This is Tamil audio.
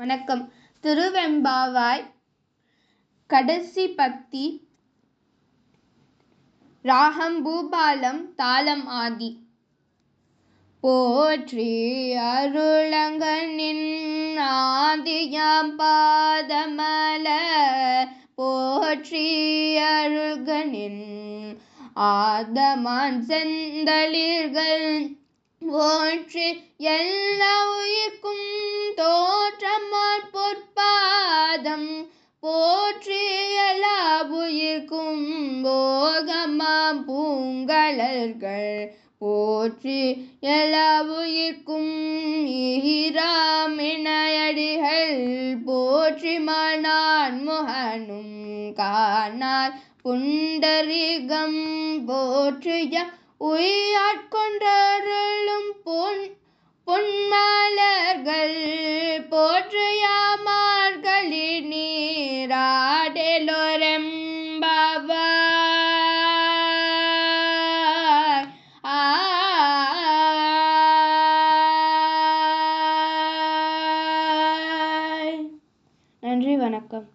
வணக்கம். திருவெம்பாவாய் கடைசி பக்தி ராகம் பூபாலம் தாளம் ஆதி. போற்றி அருளங்கனின் ஆதியாம் பாதமல. போற்றி அருள்கனின் ஆதமான் செந்தளிர்கள். போற்றி எல்லா உயிர்க்கும் பூங்கலர்கள் போற்றி எல்லா உயிர்க்கும் ஈராமிணையடிகள் போற்றி மனான் முகனும் காணார் புண்டரிகம் போற்றிய உயாட்கொண்டருளும் பொன் பொன்மலர்கள் போற்றியாமார்களில் நீராடலோரம் நன்றி வணக்கம்.